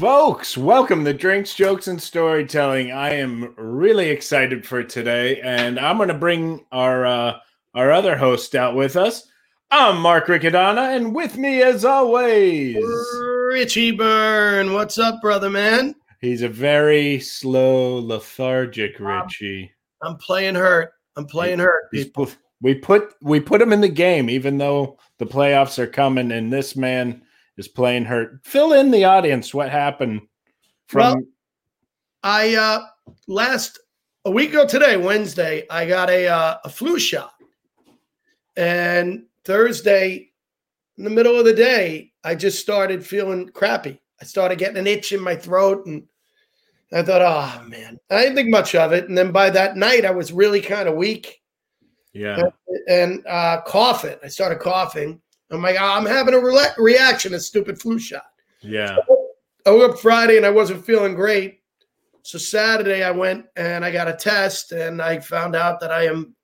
Folks, welcome to Drinks, Jokes, and Storytelling. I am really excited for today, and I'm going to bring our uh, our other host out with us. I'm Mark Riccadonna, and with me, as always, Richie Byrne. What's up, brother man? he's a very slow, lethargic Richie. I'm playing hurt. I'm playing hurt. People. we put we put him in the game, even though the playoffs are coming, and this man is playing hurt. Fill in the audience. What happened from? Well, I uh last a week ago today, Wednesday, I got a uh, a flu shot, and Thursday, in the middle of the day, I just started feeling crappy. I started getting an itch in my throat, and I thought, oh man, I didn't think much of it. And then by that night, I was really kind of weak yeah, and uh, coughing. I started coughing. I'm like, ah, I'm having a rela- reaction a stupid flu shot. yeah. I woke up Friday and I wasn't feeling great. So Saturday I went and I got a test and I found out that I am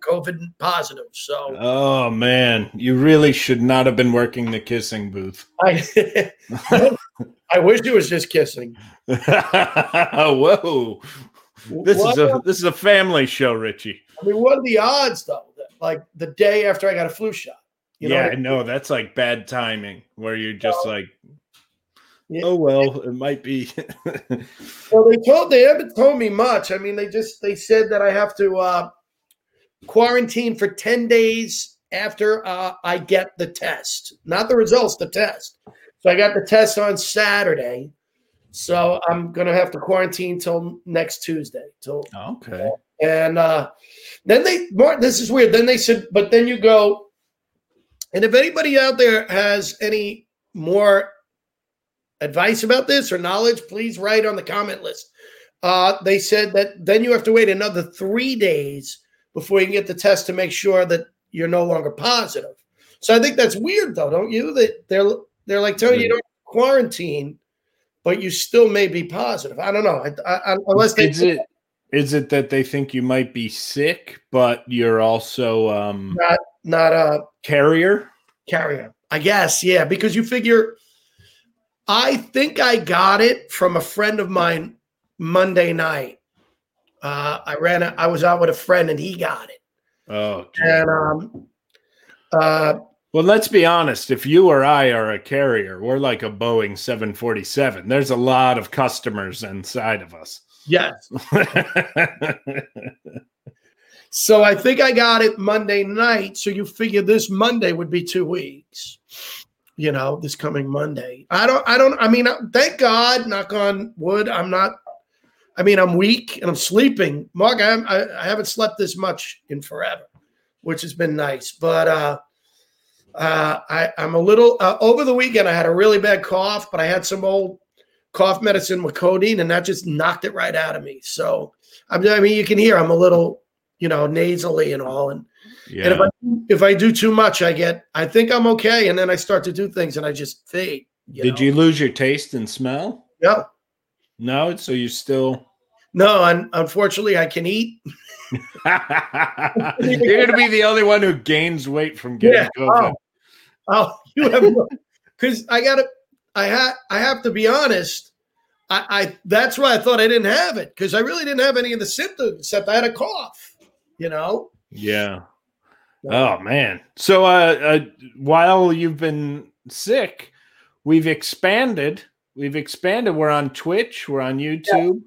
COVID positive. So Oh man, you really should not have been working the kissing booth. I I wish it was just kissing. Whoa, this What is a this is a family show, Richie. I mean, what are the odds though? That, like the day after I got a flu shot. You yeah, I know that's like bad timing, where you're just like, Yeah. oh well, it might be. Well, they told they haven't told me much. I mean, they just they said that I have to uh, quarantine for ten days after uh, I get the test, not the results, the test. So I got the test on Saturday, so I'm gonna have to quarantine till next Tuesday. Till okay. and uh, then they Mark, this is weird. Then they said, but then you go, and if anybody out there has any more advice about this or knowledge, please write on the comment list. Uh, they said that then you have to wait another three days before you can get the test to make sure that you're no longer positive. So I think that's weird, though, don't you? That they're they're like telling you you don't quarantine, but you still may be positive. I don't know. I, I, unless they Is it is it that they think you might be sick, but you're also um not not a carrier? carrier. I guess, yeah, because you figure I think I got it from a friend of mine Monday night. Uh, I ran a, I was out with a friend and he got it. Oh, gee. And um uh Well, let's be honest. If you or I are a carrier, we're like a Boeing 747. There's a lot of customers inside of us. yes. So I think I got it Monday night. So you figure this Monday would be two weeks. You know, this coming Monday. I don't. I don't. I mean, thank God. Knock on wood. I'm not. I mean, I'm weak and I'm sleeping. Mark, I, I, haven't slept this much in forever, which has been nice. But uh, uh, I, I'm a little uh, over the weekend. I had a really bad cough, but I had some old cough medicine with codeine, and that just knocked it right out of me. So I mean, you can hear I'm a little, you know, nasally and all. And, yeah. and if I if I do too much, I get I think I'm okay, and then I start to do things and I just fade. You Did know? you lose your taste and smell? No, No, so you still. no. Un- unfortunately, I can eat. You're gonna be the only one who gains weight from getting Yeah. COVID. Oh, oh you have because I got to. I had. I have to be honest. I, I that's why I thought I didn't have it because I really didn't have any of the symptoms except I had a cough. You know. Yeah. Oh man. So uh, uh while you've been sick, we've expanded. We've expanded. We're on Twitch, we're on YouTube.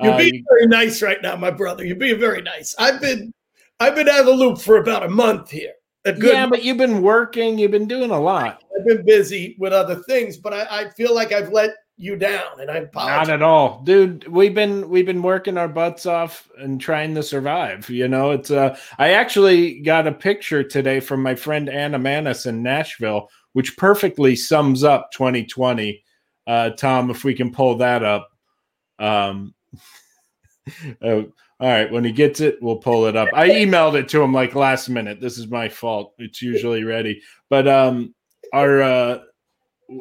You're Uh, being you- very nice right now, my brother. You're being very nice. I've been, I've been out of the loop for about a month here. A good. yeah, but you've been working, you've been doing a lot. I've been busy with other things, but I, I feel like I've let you down, and I'm Not at all. Dude, we've been we've been working our butts off and trying to survive. You know, it's uh I actually got a picture today from my friend Anna Manis in Nashville, which perfectly sums up 2020. Uh Tom, if we can pull that up. Um oh, all right, when he gets it, we'll pull it up. I emailed it to him like last minute. This is my fault. It's usually ready. But um our uh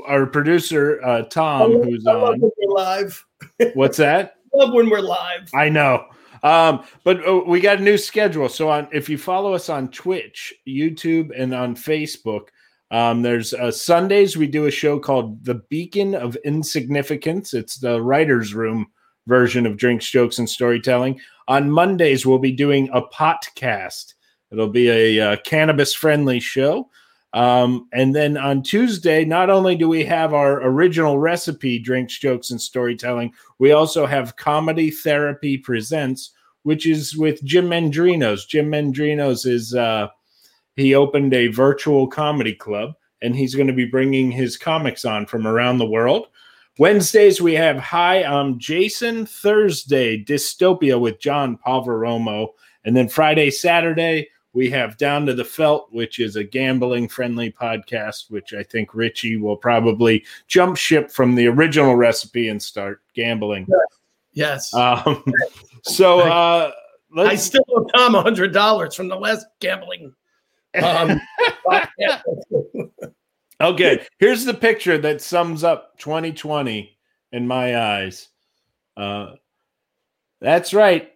our producer uh Tom who's I love on when we're live. what's that? I love when we're live. I know. Um, but uh, we got a new schedule. So on if you follow us on Twitch, YouTube, and on Facebook, Um, there's uh, Sundays we do a show called The Beacon of Insignificance. It's the writers' room version of Drinks, Jokes, and Storytelling. On Mondays we'll be doing a podcast. It'll be a uh, cannabis-friendly show. Um, and then on Tuesday, not only do we have our original recipe, Drinks, Jokes, and Storytelling, we also have Comedy Therapy Presents, which is with Jim Mendrinos. Jim Mendrinos is uh, he opened a virtual comedy club, and he's going to be bringing his comics on from around the world. Wednesdays we have Hi, I'm Jason. Thursday, Dystopia with John Palveromo, and then Friday, Saturday we have Down to the Felt, which is a gambling friendly podcast, which I think Richie will probably jump ship from the original recipe and start gambling. Yes. Um, so uh, I still owe Tom a hundred dollars from the last gambling. Um, okay, here's the picture that sums up 2020 in my eyes. Uh, that's right.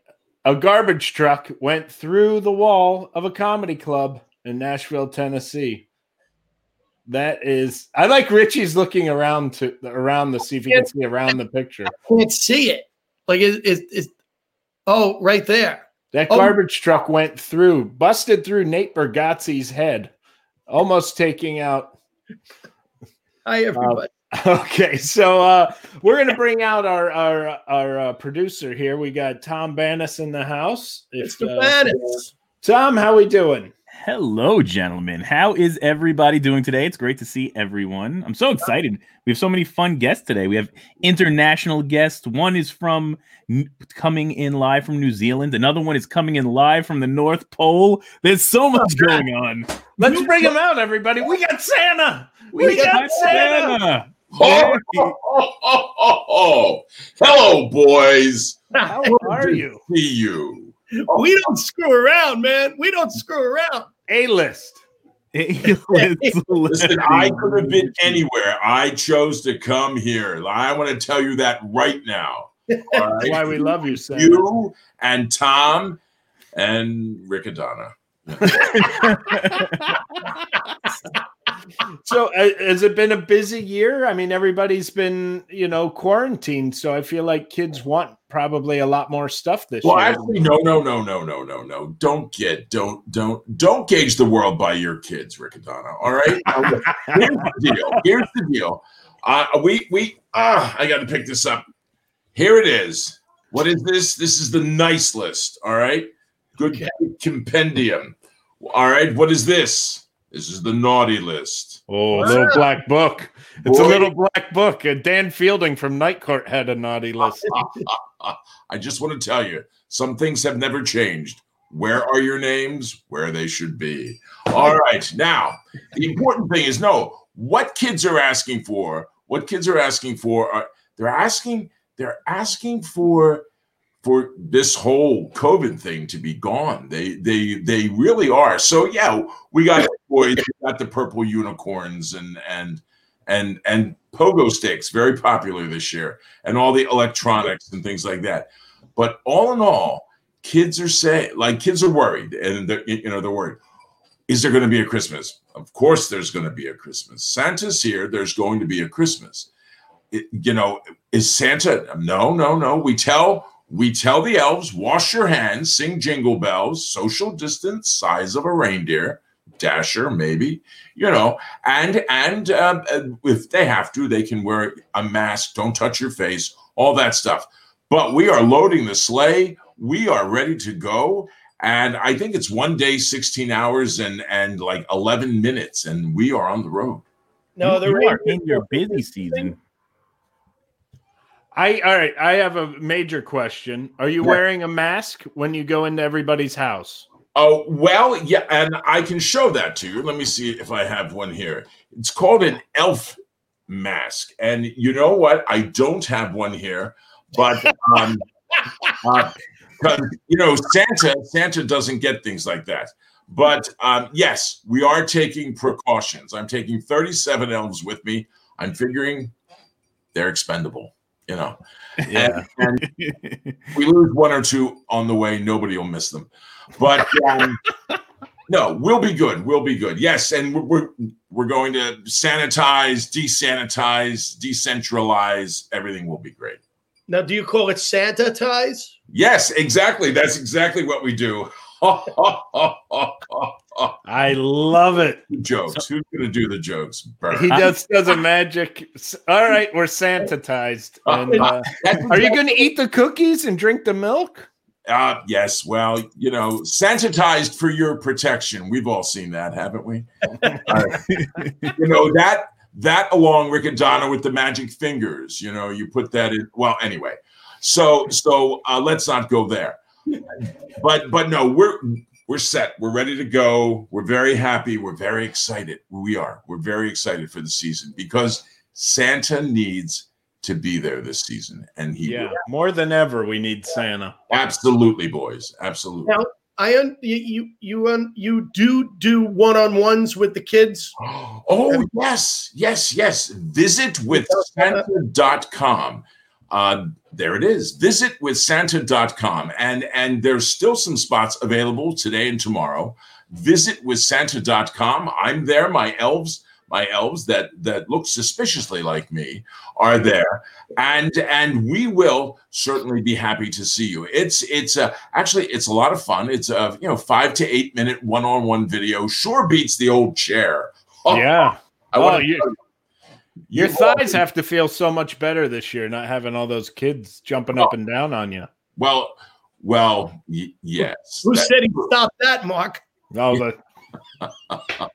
A garbage truck went through the wall of a comedy club in Nashville, Tennessee. That is, I like Richie's looking around to around to see if he can see around the picture. I can't see it. Like it, it, it's oh, right there. That Oh. garbage truck went through, busted through Nate Bargatze's head, almost taking out. Hi, everybody. Okay, so uh, we're gonna bring out our our our uh, producer here. We got Tom Bannis in the house. If, Mr. uh, Bannis. Tom, how we doing? Hello, gentlemen. How is everybody doing today? It's great to see everyone. I'm so excited. We have so many fun guests today. We have international guests. One is from coming in live from New Zealand. Another one is coming in live from the North Pole. There's so much going on. Let's bring him out, everybody. We got Santa. We, got, Santa. Santa. Oh, oh, oh, oh, oh. hello, boys. How are you? See you. Oh. We don't screw around, man. We don't screw around. A list. Listen, I could have been anywhere. I chose to come here. I want to tell you that right now. That's right? why we love you, Santa. You and Tom and Riccadonna. So, uh, has it been a busy year? I mean, everybody's been, you know, quarantined. So I feel like kids want probably a lot more stuff this Well, year. Well, actually, no, no, no, no, no, no, no. Don't get, don't, don't, don't gauge the world by your kids, Riccadonna. All right. Here's the deal. Here's the deal. Uh, we, we, ah, I got to pick this up. Here it is. What is this? This is the nice list. All right. Good compendium. All right. What is this? This is the naughty list. Oh, a little black book. It's a little black book. And Dan Fielding from Night Court had a naughty list. I just want to tell you, some things have never changed. Where are your names? Where they should be. All right. Now, the important thing is no, what kids are asking for, what kids are asking for are they're asking, they're asking for for this whole COVID thing to be gone. They they they really are. So yeah, we got boys, we got the purple unicorns and and and and pogo sticks, very popular this year, and all the electronics and things like that. But all in all, kids are saying, like kids are worried, and they're, you know they're worried. Is there going to be a Christmas? Of course, there's going to be a Christmas. Santa's here. There's going to be a Christmas. It- you know, is Santa? No, no, no. We tell we tell the elves, wash your hands, sing jingle bells, social distance, size of a reindeer, dasher maybe, you know, and and um, uh, if they have to, they can wear a mask, don't touch your face, all that stuff. But we are loading the sleigh. We are ready to go. And I think it's one day, 16 hours, and and like 11 minutes, and we are on the road. No, the you are in your busy season. I all right. I have a major question. Are you Yeah. wearing a mask when you go into everybody's house? Oh, well, yeah, and I can show that to you. Let me see if I have one here. It's called an elf mask. And you know what? I don't have one here, but um uh, you know, Santa Santa doesn't get things like that. But um, yes, we are taking precautions. I'm taking 37 elves with me. I'm figuring they're expendable, you know. Yeah. And, and we lose one or two on the way, nobody will miss them. But um, No, we'll be good. We'll be good. Yes, and we're we're, we're going to sanitize, desanitize, decentralize. Everything will be great. Now, do you call it sanitize? Yes, exactly. That's exactly what we do. I love it. jokes. Who's going to do the jokes? Bert? He does does a magic. All right, we're sanitized. And, uh, are you going to eat the cookies and drink the milk? Uh, yes. Well, you know, sanitized for your protection. We've all seen that, haven't we? Uh, you know that that along Riccadonna with the magic fingers. You know, you put that in. Well, anyway. So so uh, let's not go there. But but no, we're we're set. We're ready to go. We're very happy. We're very excited. We are. We're very excited for the season because Santa needs to be there this season, and he Yeah, will. more than ever, we need Santa. absolutely, boys, absolutely. Now, I un- you you you, un- you do do one on ones with the kids. Oh, yes, yes, yes. Visit with uh, Santa.com. Uh, there it is. Visit with Santa.com. And and there's still some spots available today and tomorrow. Visit with Santa.com. I'm there. My elves, my elves that that look suspiciously like me are there. And and we will certainly be happy to see you. It's it's a, actually it's a lot of fun. It's a you know five to eight minute one-on-one video. Sure beats the old chair. Oh, yeah. I Oh, you- you, Your you thighs have to feel so much better this year, not having all those kids jumping up and down on you. Well, well, y- yes. Who That- said he stopped that, Mark? Oh, the,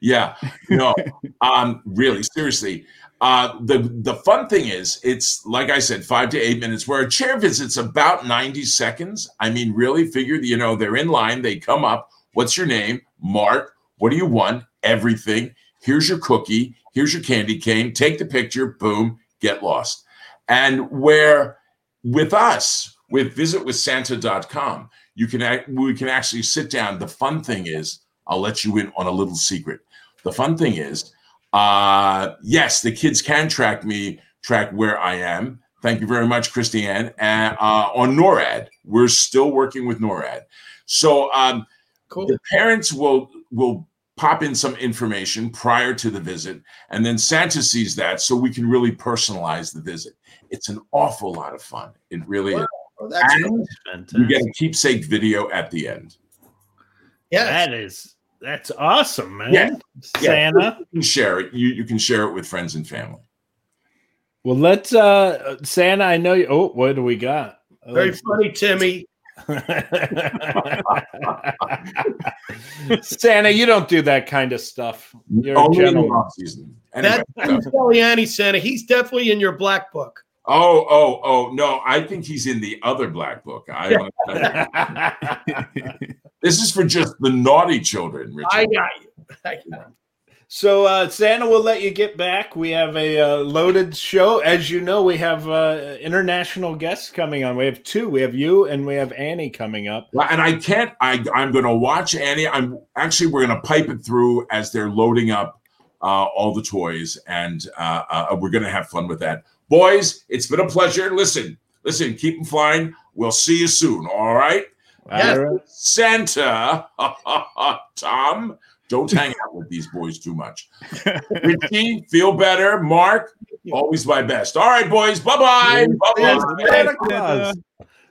yeah. No. um. Really, seriously. Uh, the the fun thing is, it's like I said, five to eight minutes. Where a chair visit's about ninety seconds. I mean, really, figure you know they're in line. They come up. What's your name? Mark. What do you want? Everything. Here's your cookie. Here's your candy cane. Take the picture. Boom. Get lost. And where with us, with visitwithsanta.com, you can we can actually sit down. The fun thing is, I'll let you in on a little secret. The fun thing is, uh, yes, the kids can track me, track where I am. Thank you very much, Christiane. And uh, on NORAD, we're still working with NORAD. So um, Cool. the parents will will pop in some information prior to the visit, and then Santa sees that, so we can really personalize the visit. It's an awful lot of fun. It really is. Oh, that's cool. And you get a keepsake video at the end. Yeah, that is that's awesome, man. Yeah. Yeah. Santa. You can share it. You you can share it with friends and family. Well, let's uh Santa. I know you. Oh, what do we got? Very funny, Timmy. Santa, you don't do that kind of stuff. You're a Only in the gentleman. off season. Anyway, That so- Galliani Santa. He's definitely in your black book. oh oh oh no! I think he's in the other black book. I wanna tell you. this is for just the naughty children, Richard. I got you. I got you. So uh, Santa will let you get back. We have a uh, loaded show. As you know, we have uh, international guests coming on. We have two. We have you and we have Annie coming up. Well, and I can't. I I'm going to watch Annie. I'm actually we're going to pipe it through as they're loading up uh, all the toys, and uh, uh, we're going to have fun with that. Boys, it's been a pleasure. Listen, listen, keep them flying. We'll see you soon. All right, Yes. Santa, Tom. Don't hang out with these boys too much. Richie, feel better. Mark, always my best. All right, boys. Bye bye. Bye Santa bye. Claus.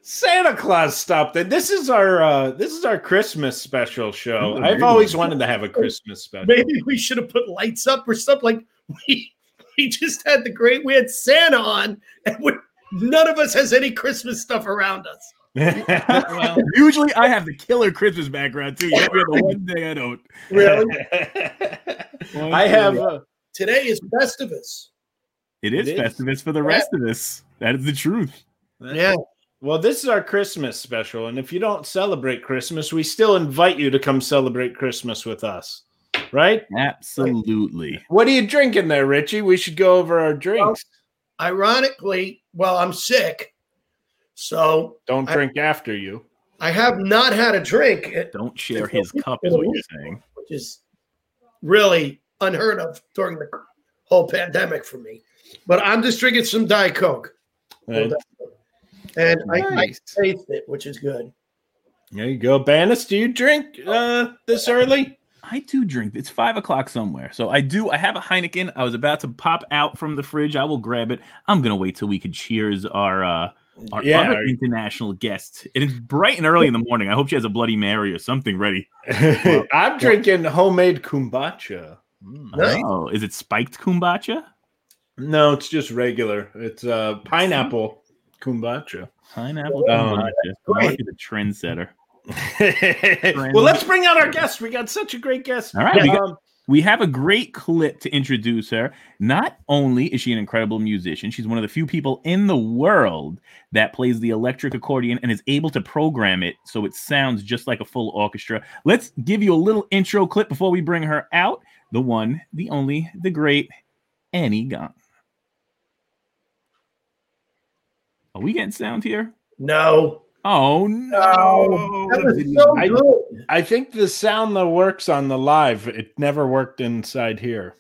Santa Claus stopped it. This is our uh, this is our Christmas special show. I've always wanted to have a Christmas special. Maybe we should have put lights up or something. Like we we just had the great. We had Santa on, and we, none of us has any Christmas stuff around us. Well, usually I have the killer Christmas background too. You have the one day I don't. Really? I have. Uh, Today is Festivus. It is It is. Festivus for the rest of us. That is the truth. Yeah. Well, this is our Christmas special, and if you don't celebrate Christmas, we still invite you to come celebrate Christmas with us. Right? Absolutely. What are you drinking there, Richie? We should go over our drinks. Ironically, well, I'm sick, so Don't I- drink after you. I have not had a drink, Don't share his cup, is what you're saying. which is really unheard of during the whole pandemic for me. But I'm just drinking some Diet Coke, Right? and I, I taste it, which is good. There you go, Banis. Do you drink uh, this early? I do drink. It's five o'clock somewhere, so I do. I have a Heineken. I was about to pop out from the fridge. I will grab it. I'm gonna wait till we can cheers our uh, our Yeah. other international guest. It is bright and early in the morning. I hope she has a Bloody Mary or something ready. I'm drinking homemade kombucha. Mm. Nice. Oh, is it spiked kombucha? No, it's just regular. It's uh, pineapple kombucha. Pineapple Um, kombucha. I like the trendsetter. well, let's bring out our guest. We got such a great guest. All right, we got- Um, We have a great clip to introduce her. Not only is she an incredible musician, she's one of the few people in the world that plays the electric accordion and is able to program it so it sounds just like a full orchestra. Let's give you a little intro clip before we bring her out. The one, the only, the great Annie Gunn. Are we getting sound here? No. Oh no! That was so I- good. I think the sound that works on the live, it never worked inside here.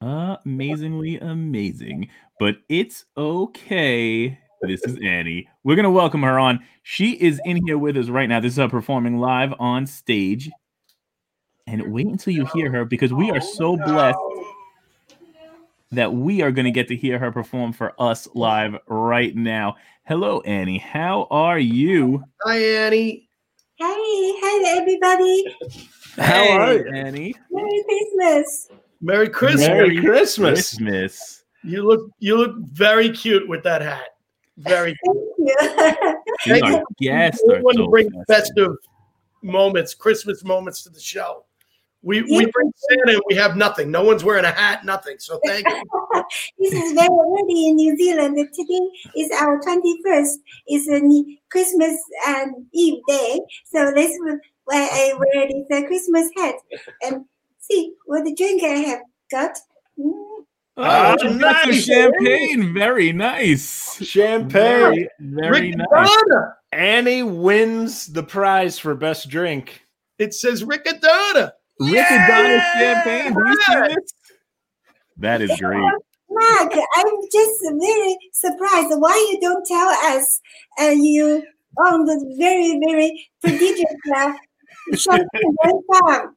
amazingly amazing but it's okay this is annie we're gonna welcome her on she is in here with us right now this is her performing live on stage and wait until you hear her because we are so blessed that we are going to get to hear her perform for us live right now hello annie how are you Hi, Annie. Hi, hi everybody. How are you? annie Merry Christmas. Merry Christmas. Merry Christmas. christmas You look you look very cute with that hat. Very cute. Yeah. She's Thank our you. guest We are want to bring festive. festive moments, Christmas moments to the show. We we bring Santa and we have nothing. No one's wearing a hat, nothing. So thank you. this is very early in New Zealand. Today is our 21st. It's a ne- Christmas and Eve day. So that's wh- why I wear this uh, Christmas hat. And see what the drink I have got. Mm. Oh, Ah, she's got some nice. champagne. Very nice. Champagne. Very Rick nice. Adonna. Annie wins the prize for best drink. It says Riccadonna. Rick Adonis champagne. Do you see this? That is great. Mark, I'm just very surprised why you don't tell us uh, you own the very, very prodigious uh, champagne farm.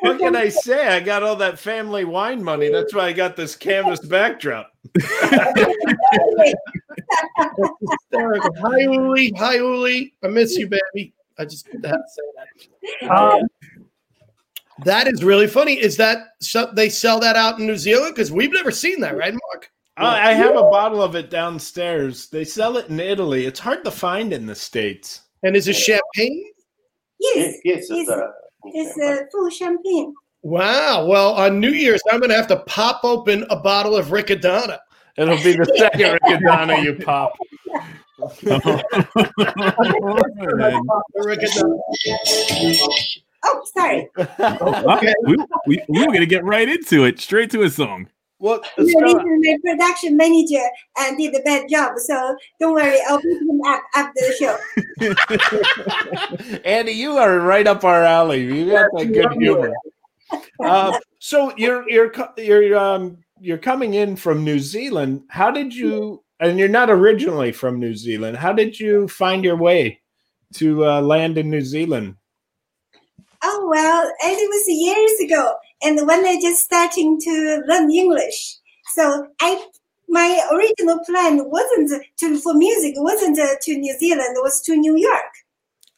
what can I say? I got all that family wine money. That's why I got this canvas backdrop. Hysterical. Hi, Uli. Hi, Uli. I miss you, baby. I just had to say that. Um, that is really funny. Is that so they sell that out in New Zealand? Because we've never seen that, right, Mark? Uh, I have a bottle of it downstairs. They sell it in Italy. It's hard to find in the States. And is it champagne? Yes, Yes, Yes. it's a. it's uh, full champagne. Wow. Well, on New Year's, I'm going to have to pop open a bottle of Riccadonna. It'll be the second Riccadonna you pop. Riccadonna. Oh, sorry. Okay, we, we, we were going to get right into it, straight to a song. Well, No, this so- is my production manager and did a bad job. So don't worry, I'll pick him up after the show. Andy, you are right up our alley. You got that good humor. Uh, so you're you're you're um you're coming in from New Zealand. How did you? And you're not originally from New Zealand. How did you find your way to uh, land in New Zealand? Oh well, it was years ago, and when I just starting to learn English, so I my original plan wasn't to for music it wasn't uh, to New Zealand, it was to New York.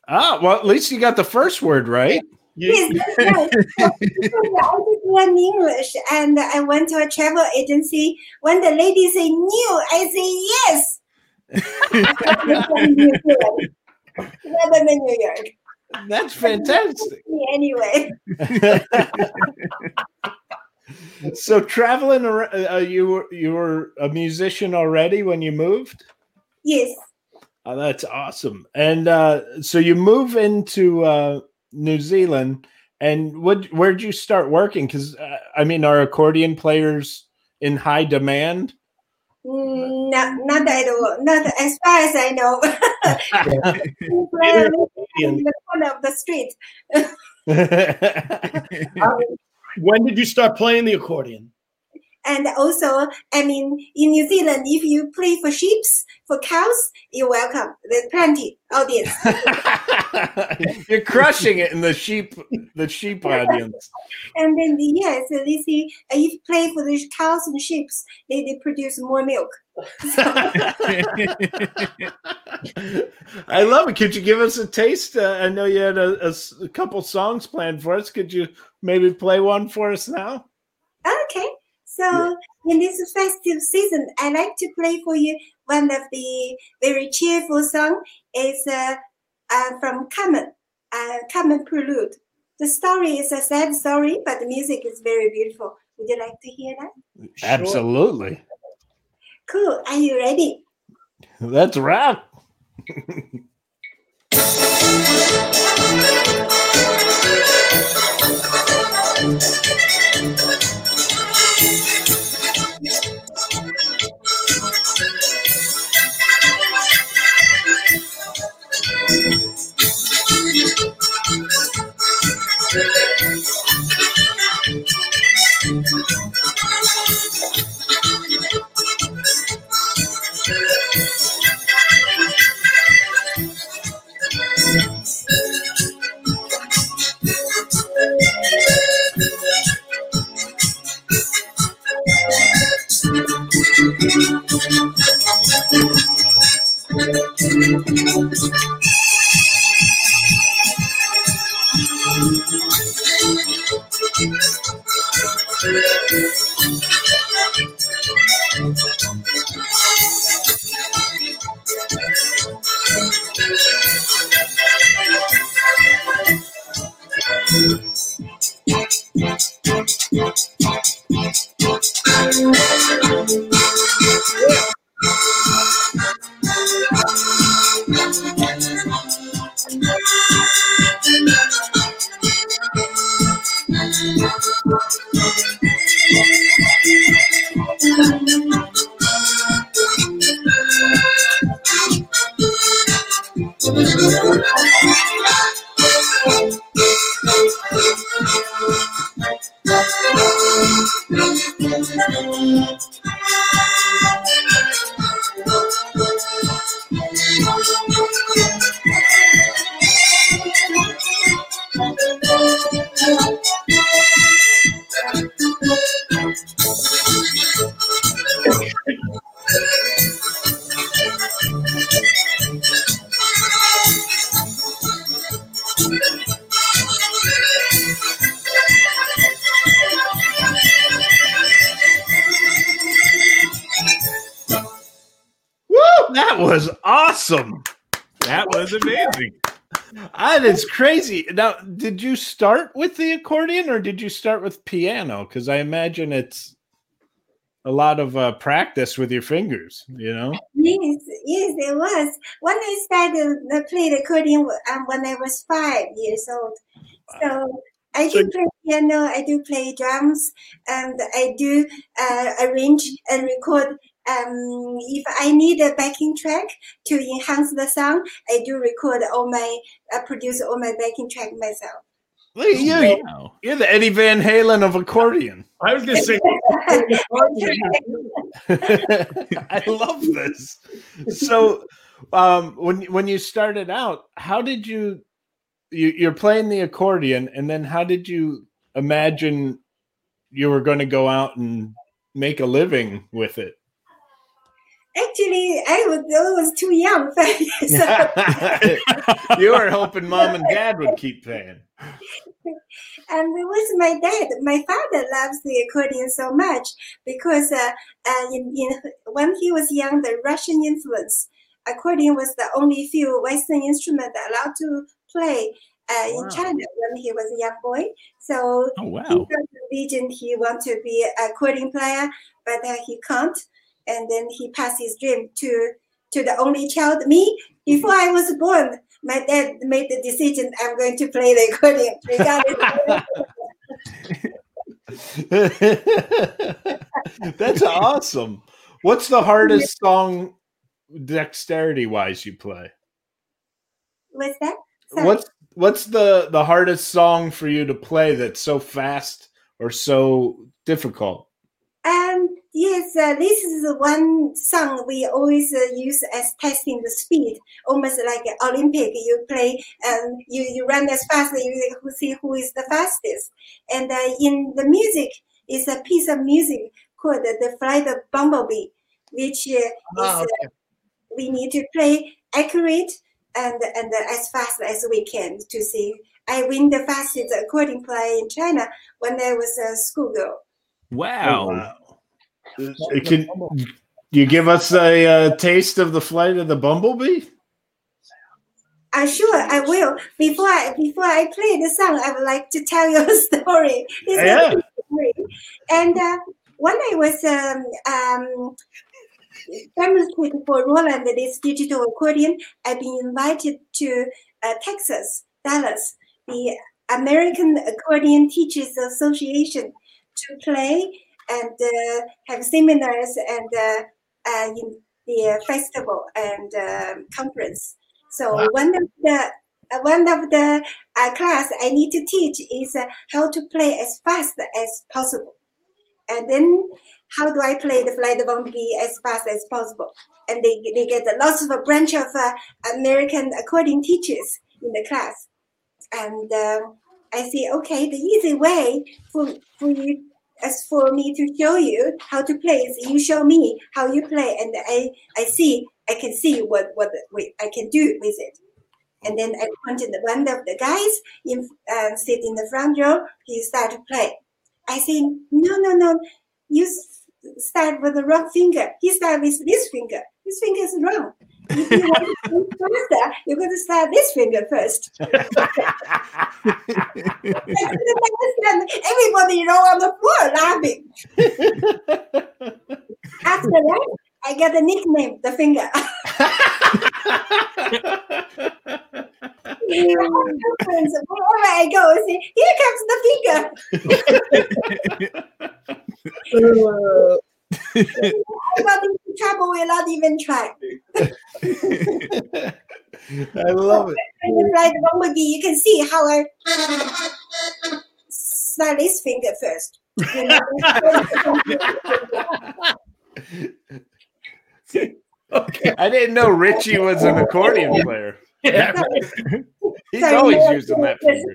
Ah, well, at least you got the first word right. You- Yes, that's right. So, I did learn English, and I went to a travel agency. When the lady say new, I say yes. Rather than New York. That's fantastic. Anyway, so traveling around, uh, you were you were a musician already when you moved. yes. Oh, that's awesome. And uh, so you move into uh, New Zealand, and what? Where'd you start working? Because uh, I mean, are accordion players in high demand? Mm, Not, not at all. Not as far as I know. in the corner of the street. when did you start playing the accordion? And also, I mean, in New Zealand, if you play for sheep, for cows, you're welcome. There's plenty audience. You're crushing it in the sheep, the sheep audience. and then yes, so they say uh, if you play for the cows and sheep, they, they produce more milk. I love it. Could you give us a taste? Uh, I know you had a couple songs planned for us. Could you maybe play one for us now? Okay. So in this festive season, I like to play for you one of the very cheerful song. is uh, uh, from Carmen, uh, Carmen Prelude. The story is a sad story, but the music is very beautiful. Would you like to hear that? Absolutely. Cool. Are you ready? Let's rock. Woo! Crazy. Now, did you start with the accordion or did you start with piano? Because I imagine it's a lot of uh, practice with your fingers, you know? Yes, yes, it was. When I started to play the accordion um, when I was five years old. So I do play piano, I do play drums, and I do uh, arrange and record. Um, if I need a backing track to enhance the sound, I do record all my, uh, produce all my backing track myself. Look at you. Wow. You're the Eddie Van Halen of accordion. I was going to say, I love this. So, um, when when you started out, how did you, you you're playing the accordion, and then how did you imagine you were going to go out and make a living with it? Actually, I was, I was too young. so you were hoping mom and dad would keep paying. And it was my dad. My father loves the accordion so much because uh, uh, in, in, when he was young, the Russian influence, accordion was the only few Western instrument allowed to play uh, Wow. in China when he was a young boy. So Oh he wow. felt the vision he want to be an accordion player, but uh, he can't. And then he passed his dream to to the only child, me. Before I was born, my dad made the decision I'm going to play the accordion. That's awesome. What's the hardest song dexterity wise you play? What's that? Sorry. What's what's the the hardest song for you to play that's so fast or so difficult? And yes, uh, this is the one song we always uh, use as testing the speed, almost like an Olympic. You play, um, you you run as fast as you see who is the fastest. And uh, in the music is a piece of music called "The Flight of Bumblebee," which uh, Ah, is uh, we need to play accurate and and as fast as we can to see. I win the fastest accordion play in China when I was a schoolgirl. Wow. Uh, Can you give us a, uh taste of the flight of the bumblebee? Uh, sure, I will. Before I before I play the song, I would like to tell you a story. It's Yeah. good story. And uh, when I was um, um, demonstrating for Roland this digital accordion, I've been invited to uh, Texas, Dallas, the American Accordion Teachers Association to play and uh, have seminars and uh, uh, in the festival and um conference. So Wow. one of the uh, one of the uh, class I need to teach is uh, how to play as fast as possible, and then how do I play the flight of bumblebee as fast as possible? And they they get lots of a branch of uh, American accordion teachers in the class, and uh, I say, okay, the easy way for for you as for me to show you how to play is you show me how you play, and I I see I can see what what I can do with it. And then I pointed one of the guys in uh, sit in the front row. He started to play. I say, no, no, no. You start with the wrong finger. He started with this finger. This finger is wrong. If you want to faster, you're going to start this finger first. I couldn't understand. Everybody roll on the floor laughing. After that, I get the nickname, the finger. Wherever I go, say, here comes the finger. Uh, I got into trouble without even trying. I love it. When you fly the bumblebee, you can see how I start this finger first. You know, okay. I didn't know Richie was an accordion player. Yeah. He's Sorry, always using that finger.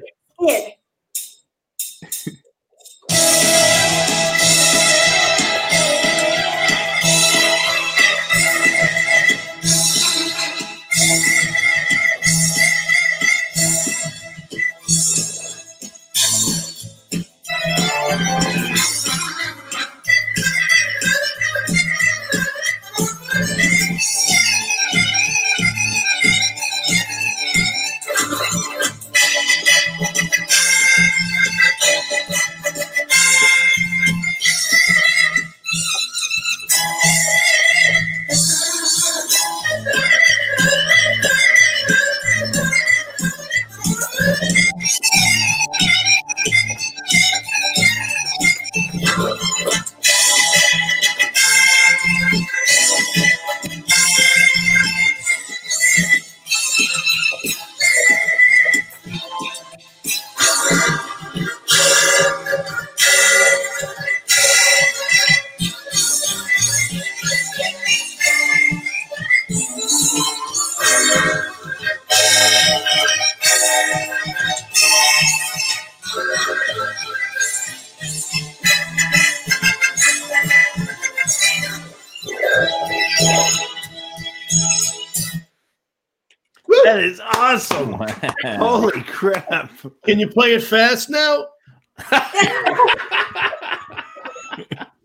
Can you play it fast now?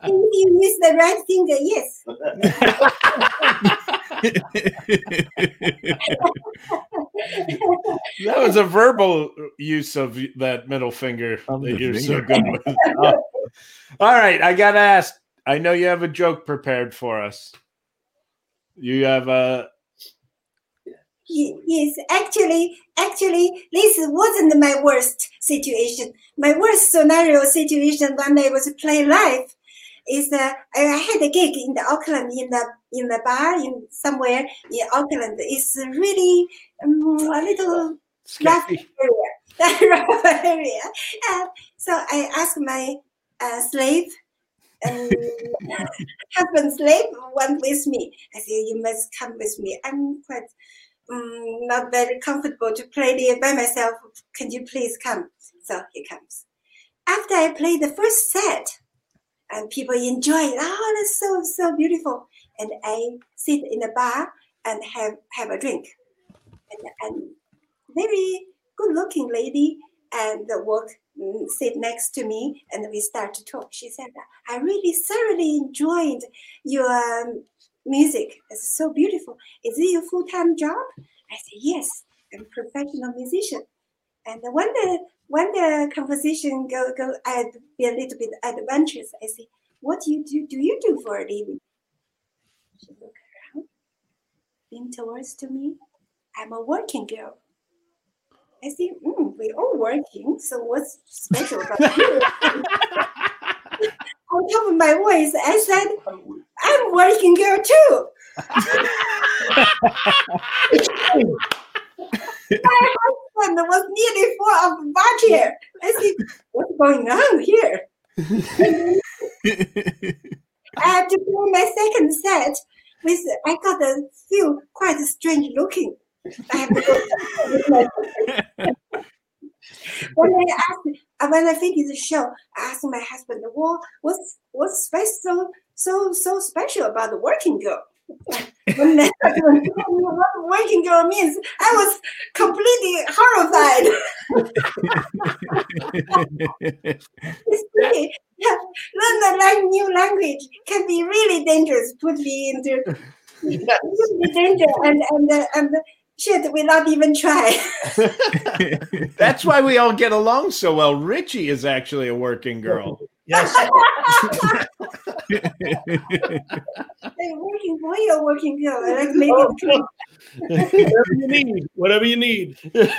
You use the right finger, yes. That was a verbal use of that middle finger Of that you're so good with. Oh. All right, I got to ask. I know you have a joke prepared for us. You have a. Ye- Yes, actually, actually, this wasn't my worst situation. My worst scenario situation when I was playing live is uh, I had a gig in the Auckland in the in the bar in somewhere in Auckland. It's really um, a little rough area, rough area. Uh, so I asked my uh, slave and husband slave went with me. I said, "You must come with me. I'm quite um, not very comfortable to play there by myself. Can you please come?" So he comes. After I play the first set, and people enjoy it. Oh, that's so so beautiful. And I sit in the bar and have have a drink. And, and very good looking lady and the work mm, sit next to me and we start to talk. She said, I really thoroughly enjoyed your um, music. is so beautiful. Is it your full-time job? I said, yes, I'm a professional musician. And when the when the conversation go go I'd be a little bit adventurous, I say, what do you do do you do for a living? She look around, lean towards to me. I'm a working girl. I say, mm, we're all working, so what's special about you? On top of my voice, I said, I'm working girl too. my husband was nearly full of chair. I said, what's going on here? I had to play my second set with I got a few quite strange looking. I have to go. when I asked, when I finished the show, I asked my husband, "What what's what's special so so special about the working girl?" when I, what working girl means, I was completely horrified. it's really, learn the lang- new language can be really dangerous. Put me into really danger and and and shit we not even try. That's why we all get along so well. Richie is actually a working girl. Yes. Hey, working boy or working girl? Like maybe oh, Whatever you need. Whatever you need. This-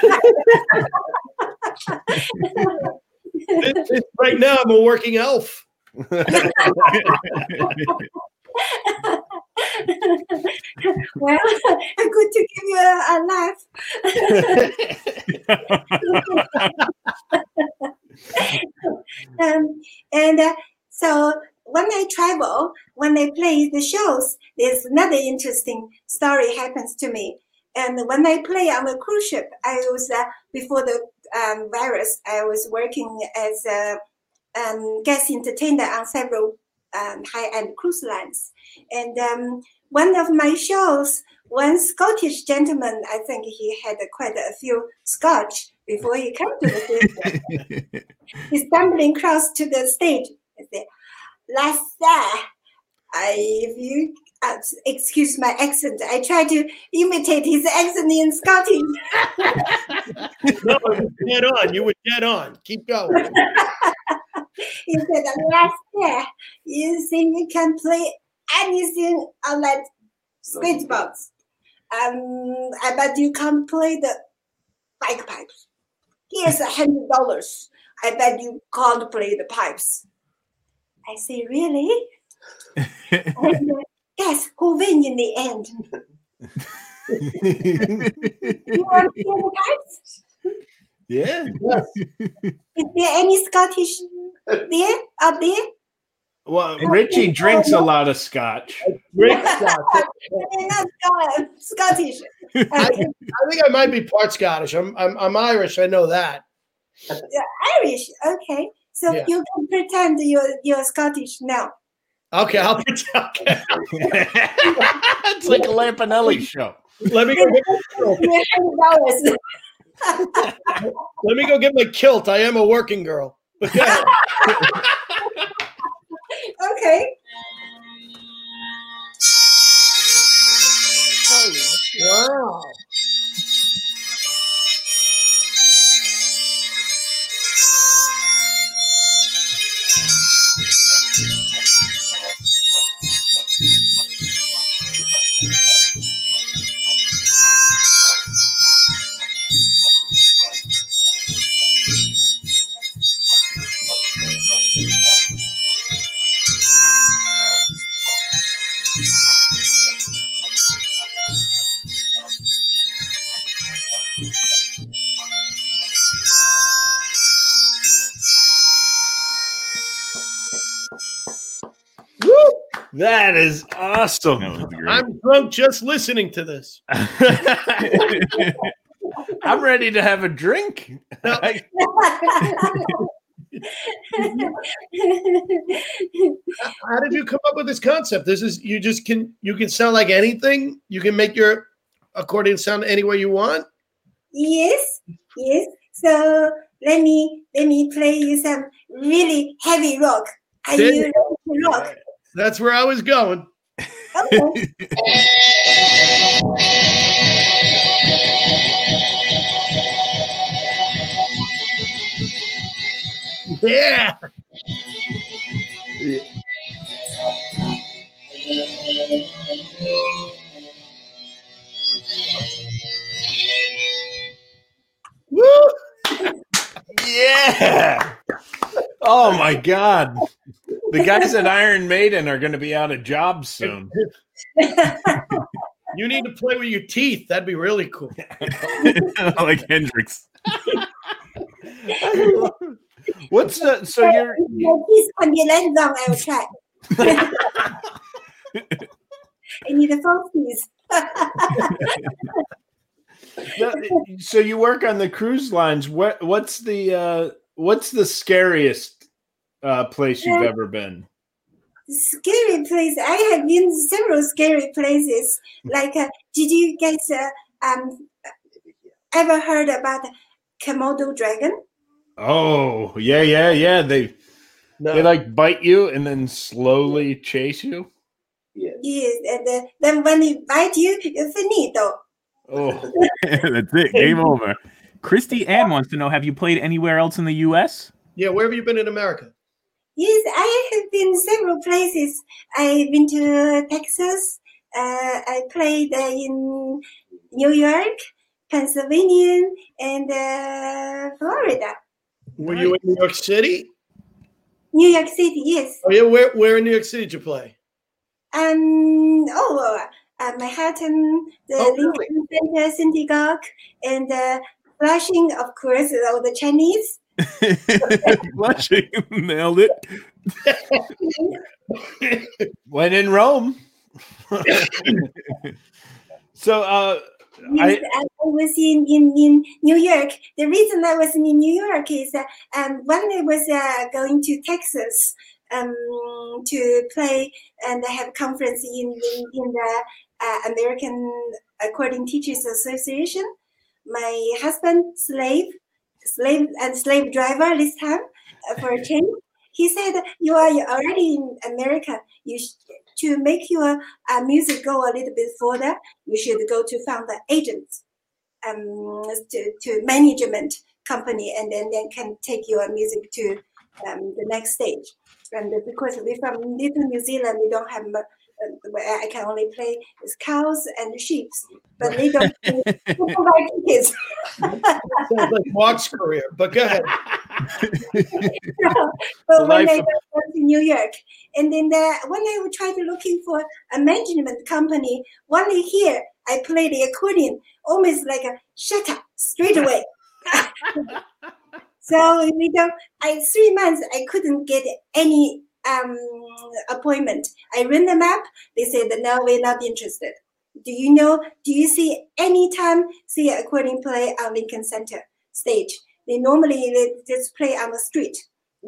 this- right now, I'm a working elf. well, good to give you a, a laugh. um, and uh, so when I travel, when I play the shows, there's another interesting story happens to me. And when I play on the cruise ship, I was uh, before the um, virus. I was working as a um, guest entertainer on several um, high-end cruise lines. And um, one of my shows, one Scottish gentleman, I think he had quite a few scotch before he came to the theater. He's stumbling across to the stage. I said, Lassa, I, if you uh, excuse my accent, I try to imitate his accent in Scottish. No, you were dead on. You were dead on. Keep going. he said, last year, you think you can play anything on that squid box? Um, I bet you can play the bagpipes. Here's a hundred dollars. I bet you can't play the pipes. I say, really? And, uh, guess who win in the end? You want to hear the pipes? yeah. Is there any Scottish there up there? Well, Richie drinks a lot of scotch. Rick Scott. They're not Scot- Scottish. I, I think I might be part Scottish. I'm, I'm I'm Irish. I know that. Irish. Okay. So Yeah. you can pretend you're you're Scottish now. Okay, I'll pretend. Okay. it's like a Lampanelli show. Let me go get my kilt. You're hundred dollars. Let me go get my kilt. I am a working girl. Okay. Okay. wow. That is awesome. That. I'm drunk just listening to this. I'm ready to have a drink. How did you come up with this concept? This is you just can you can sound like anything. You can make your accordion sound any way you want. yes, yes. So let me let me play you some really heavy rock. Are There you you ready to rock? That's where I was going. Okay. Yeah. Woo! yeah. Oh my god. The guys at Iron Maiden are going to be out of jobs soon. You need to play with your teeth. That'd be really cool. like Hendrix. What's the so you're Please on the left wrong, I will try. I need a phone, please. so you work on the cruise lines. What what's the uh what's the scariest uh place you've ever been? scary place. I have been several scary places. Like, uh, did you guys uh, um ever heard about Komodo dragon? Oh, yeah, yeah, yeah. They No. they like bite you and then slowly chase you. Yes, and uh, then when they bite you, you're finito. Oh, That's it. Game over. Christy Ann wants to know Have you played anywhere else in the U.S.? yeah, where have you been in America? Yes, I have been several places. I've been to Texas. Uh, I played uh, in New York, Pennsylvania, and uh, Florida. Were you in New York City? New York City, yes. Oh yeah, where where in New York City did you play? Um, oh, uh, Manhattan, the Oh, Lincoln Center Synagogue, and uh, Flushing, of course, is all the Chinese. Blushing. Nailed it. when in Rome. so uh Yes, I, I was in, in, in New York. The reason I was in New York is uh, um, when I was uh, going to Texas um, to play and have a conference in, in, in the uh, American Accordion Teachers Association, my husband, slave, slave and slave driver this time uh, for a change, he said, "You are already in America. You sh- to make your uh, music go a little bit further, you should go to found the agents, um, to, to management company, and then then can take your music to um, the next stage. And because we from little New Zealand, we don't have. Mu- where I can only play with cows and sheep, but they don't, they don't provide tickets. Sounds like Mark's career, but go ahead. but The when life I of- went to New York, and then the, when I would try to looking for a management company, one here I play the accordion, almost like a shut up straight away. so we don't. I three months I couldn't get any um appointment. I ran them up. They said no, we're not interested. Do you know? Do you see any time see a accordion play on Lincoln Center stage? They normally they just play on the street,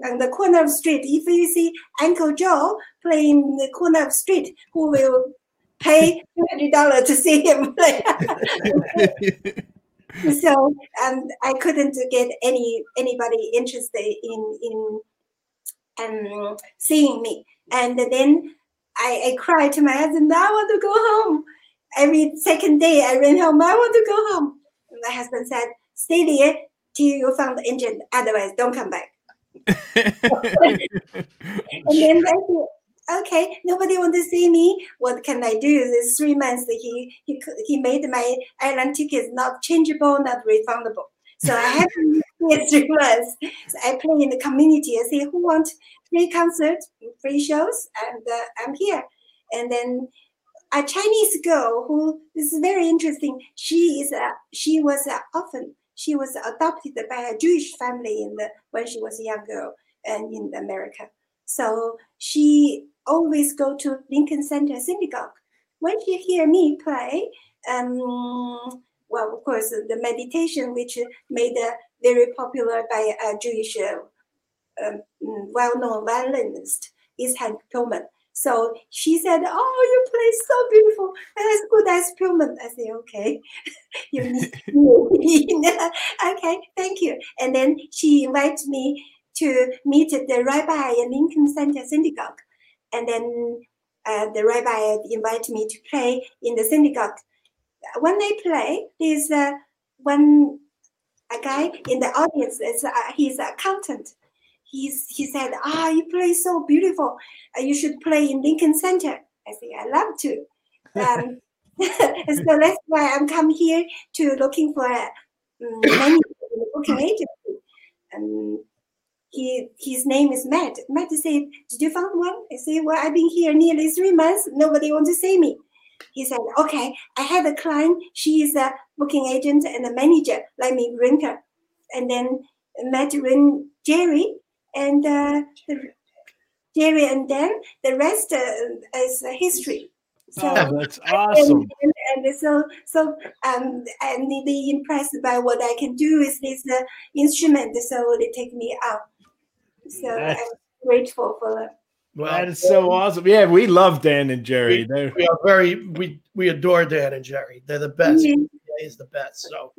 on the corner of the street. If you see Uncle Joe playing the corner of the street, who will pay two hundred dollars to see him play? so um, I couldn't get any anybody interested in in um, seeing me. And then I, I cried to my husband, I want to go home. Every second day I ran home, I want to go home. And my husband said, stay there till you found the engine. Otherwise, don't come back. And then I said, okay, nobody want to see me. What can I do? This three months he he he made my airline tickets not changeable, not refundable. So I have to here three. So I play in the community. I say, who want free concert, free shows, and uh, I'm here. And then a Chinese girl who this is very interesting. She is a she was an orphan. She was adopted by a Jewish family in the when she was a young girl and in America. So she always go to Lincoln Center Synagogue. When she hear me play, um, well, of course, the meditation, which made uh, very popular by a Jewish, um, well-known violinist, is Hank Pillman. So she said, "Oh, you play so beautiful, and as good as Perlman." I said, "Okay, you need okay, thank you." And then she invited me to meet the rabbi in Lincoln Center Synagogue, and then uh, the rabbi invited me to play in the synagogue. When they play, there's uh, one a guy in the audience. Is uh, he's an accountant. He's he said, "Ah, you play so beautiful. Uh, you should play in Lincoln Center." I said, "I love to." Um, so that's why I'm come here to looking for a um, booking agency. Um, he his name is Matt. Matt said, Did you find one? I say, Well, I've been here nearly three months. Nobody wants to see me. He said, Okay, I have a client. She is a booking agent and a manager. Let me bring her. And then Matt ring Jerry and uh, Jerry and then the rest uh, is history. So oh, that's awesome. And, and, and, so so um and they impressed by what I can do with this uh, instrument. So they take me out. So That's, I'm grateful for that. Well, that is so awesome. Yeah, we love Dan and Jerry. We, we, are very we we adore Dan and Jerry. They're the best. Mm-hmm. He's the best. So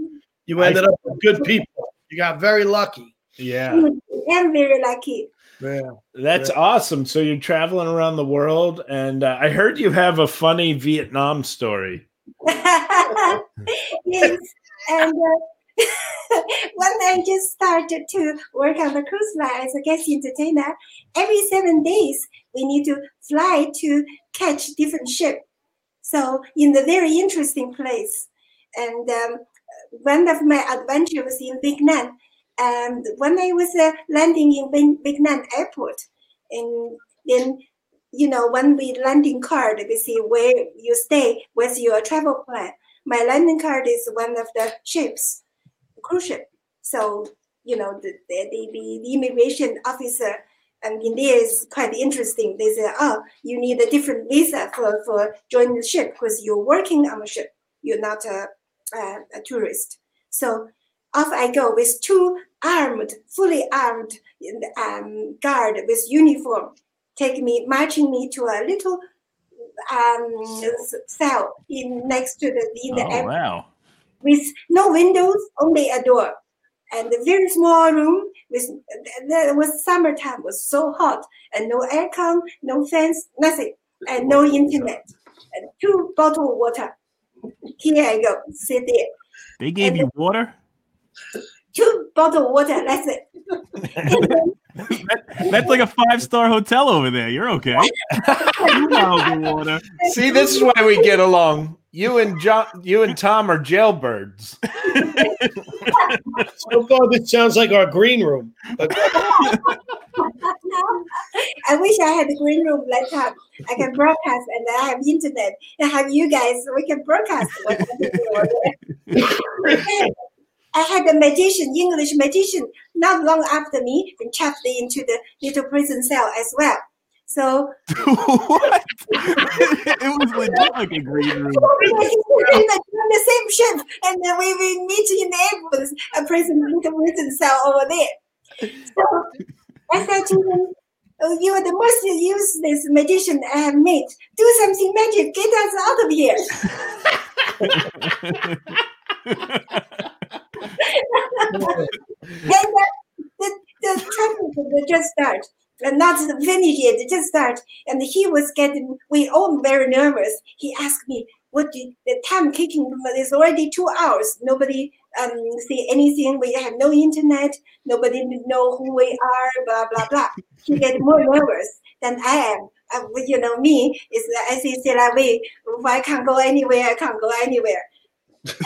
you ended I, up with good people. You got very lucky. Yeah. I'm very lucky. Yeah. That's yeah. awesome. So you're traveling around the world and uh, I heard you have a funny Vietnam story. yes. And uh, when I just started to work on the cruise line as a guest entertainer, every seven days we need to fly to catch different ship. So in the very interesting place, and um, one of my adventures was in Vietnam. And when I was uh, landing in Vietnam airport, and then you know when we landing card, we see where you stay, where's your travel plan. My landing card is one of the ships cruise ship. So, you know, the, the, the, the immigration officer and in there is quite interesting. They say, oh, you need a different visa for, for joining the ship because you're working on the ship. You're not a, a, a tourist. So off I go with two armed, fully armed um, guard with uniform, take me, marching me to a little um, cell in next to the in the oh, airport. Wow with no windows, only a door. And a very small room with it was summertime, was so hot, and no aircon, no fans, nothing, and no internet. And two bottle of water. Here I go, sit there. They gave and you water? Two bottle of water, that's it. that, that's like a five star hotel over there. You're okay. water. See, this is why we get along. You and John, you and Tom are jailbirds. so far, this sounds like our green room. I wish I had the green room like that. I can broadcast, and I have internet. And have you guys? We can broadcast. I had a magician, English magician, not long after me, and trapped into the little prison cell as well. So what? it was legit like a green room. the same ship, and then we will meet in the airport, a prison, prison cell over there. So I said to him, oh, "You are the most useless magician I have met. Do something magic, get us out of here." and uh, the, the trouble just start and that's not finished yet, just start. And he was getting, we all very nervous. He asked me, what did the time kicking is already two hours. Nobody um see anything. We have no internet. Nobody know who we are. Blah blah blah. he get more nervous than I am. Uh, you know me is c'est la vie. If I can't go anywhere, I can't go anywhere.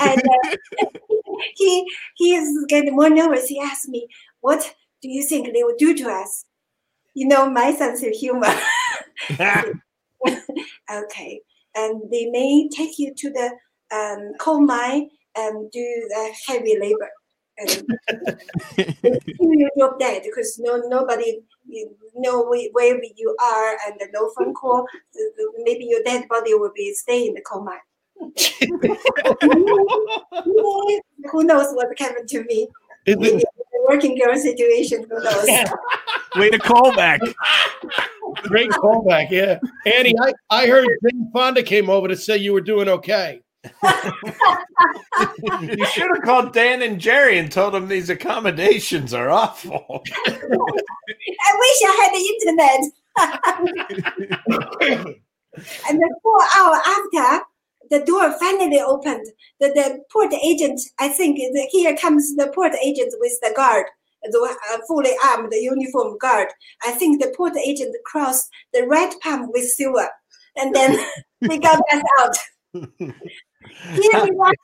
And uh, he he is getting more nervous. He asked me, "What do you think they will do to us?" You know my sense of humor. okay, and they may take you to the um, coal mine and do the heavy labor. And you drop dead because no nobody you know where you are and no phone call. Maybe your dead body will be stay in the coal mine. Who knows what happened to me? Is Maybe it the working girl situation. Who knows? Way to call back. great callback? Yeah, Annie, I, I heard Jane Fonda came over to say you were doing okay. you should have called Dan and Jerry and told them these accommodations are awful. I wish I had the internet. and then four hour after, the door finally opened. The, the port agent, I think, the, here comes the port agent with the guard, the uh, fully armed uniform guard. I think the port agent crossed the red palm with silver, and then we got us out. Here we rushed,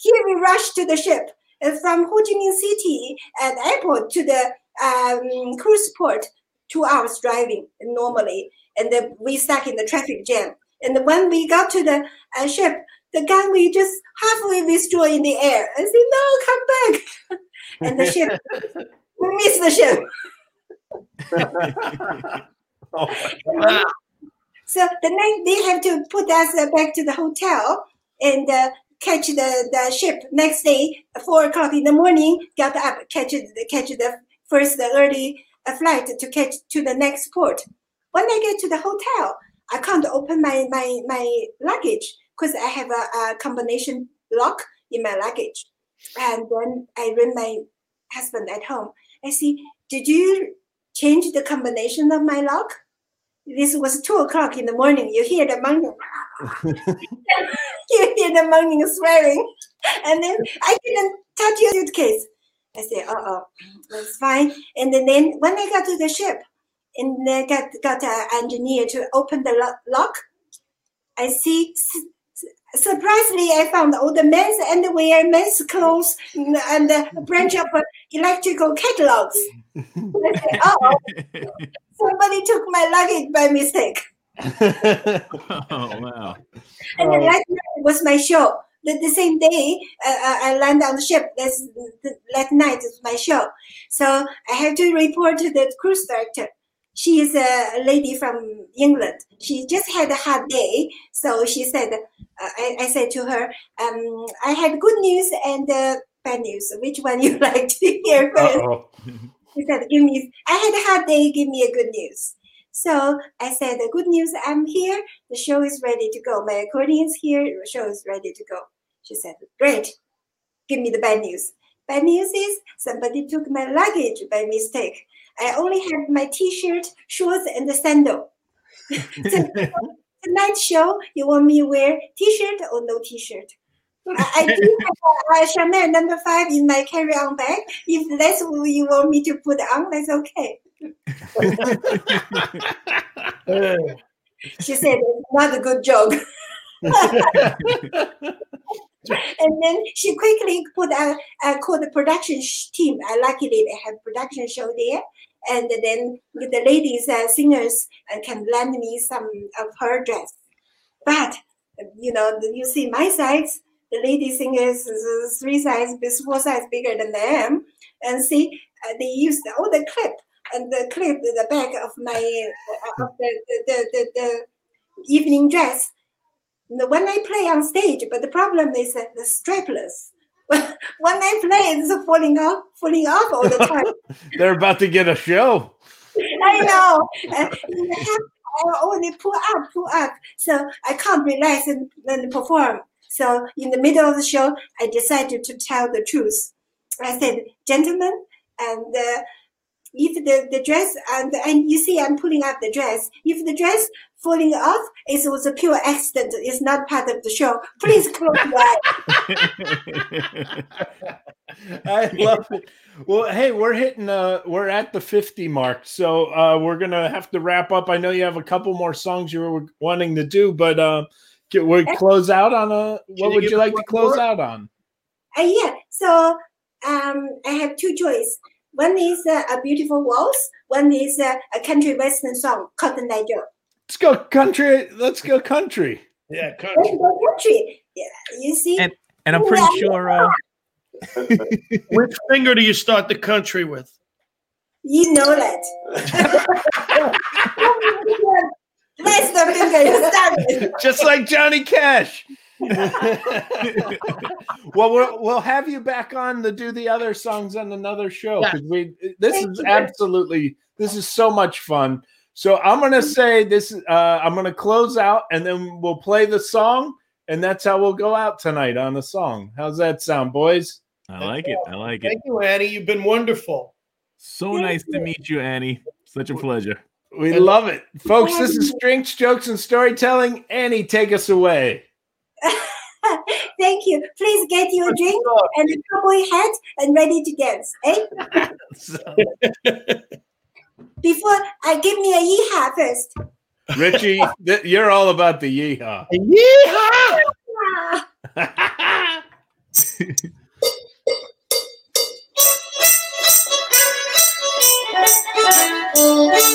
here we rushed to the ship uh, from Ho Chi Minh City and airport to the um, cruise port. Two hours driving normally, and then we stuck in the traffic jam. And when we got to the uh, ship, the gunway just halfway withdraw in the air. I said, "No, come back!" and the ship, we missed the ship. Oh, Wow. So the night they have to put us uh, back to the hotel and uh, catch the, the ship next day, four o'clock in the morning. Got up, catch it, catch the first the early uh, flight to catch to the next port. When I get to the hotel, I can't open my my my luggage because I have a, a combination lock in my luggage. And then I ring my husband at home. I see, did you change the combination of my lock? This was two o'clock in the morning. You hear the moaning. you hear the moaning swearing. And then I didn't touch your suitcase. I say, uh oh, that's fine. And then, then when I got to the ship and I got, got an engineer to open the lock, I see, surprisingly, I found all the men's underwear, men's clothes, and a bunch of uh, electrical catalogs. Said, oh, somebody took my luggage by mistake. oh wow. And the last night was my show. The, the same day, uh, uh, I land on the ship. That's the, that night is my show. So I have to report to the cruise director. She is a lady from England. She just had a hard day, so she said, uh, I, I said to her, um, I had good news and uh, bad news. Which one you like to hear first? Uh-oh. Said, "Give me." I had a hard day. Give me a good news. So I said, "The good news. I'm here. The show is ready to go. My accordion's here. The show is ready to go." She said, "Great. Give me the bad news." Bad news is somebody took my luggage by mistake. I only had my T-shirt, shorts, and the sandal. so, tonight show, you want me to wear T-shirt or no T-shirt? I, I do have a, a Chanel number five in my carry-on bag. If that's what you want me to put on, that's okay. She said, not a good joke. And then she quickly put a, uh, called the production team. Uh, luckily, they have production show there. And then the ladies, uh, singers, uh, can lend me some of her dress. But, you know, you see my size, the lady singers is three size, four size bigger than I am. And see, uh, they used all the clip and the clip the back of my uh, of the, the, the, the, the evening dress. When I play on stage, but the problem is that the strapless. when I play, it's falling off, falling off all the time. They're about to get a show. I know. Uh, I only pull up, pull up. So I can't relax and, and perform. So in the middle of the show, I decided to tell the truth. I said, gentlemen, and uh, if the, the dress, and, and you see I'm pulling up the dress, if the dress falling off, it was a pure accident. It's not part of the show. Please close your eyes. I love it. Well, hey, we're hitting uh we're at the 50 mark. So uh we're gonna have to wrap up. I know you have a couple more songs you were wanting to do, but uh can we close out on a what you would you like to close more? out on? Uh, yeah, so um, I have two choices. One is uh, a beautiful waltz. One is uh, a country western song, Cotton Eye Joe. Let's go country. Let's go country. yeah, Let's country. go country. Yeah, you see, And- And I'm pretty sure uh, Which finger do you start the country with? You know that. That's the finger you started. Just like Johnny Cash. well, we'll we'll have you back on to do the other songs on another show Yeah. we this Thank is you. absolutely this is so much fun. So I'm gonna say this. Uh, I'm gonna close out and then we'll play the song, and that's how we'll go out tonight on a song. How's that sound, boys? I like it. I like it. Thank you, Annie. You've been wonderful. So nice to meet you, Annie. Such a pleasure. We love it, folks. This is Drinks, Jokes, and Storytelling. Annie, take us away. Thank you. Please get your drink and a cowboy hat and ready to dance. Eh? Before I give me a yeehaw first. Richie, th- you're all about the yeehaw. Yeehaw! Ah.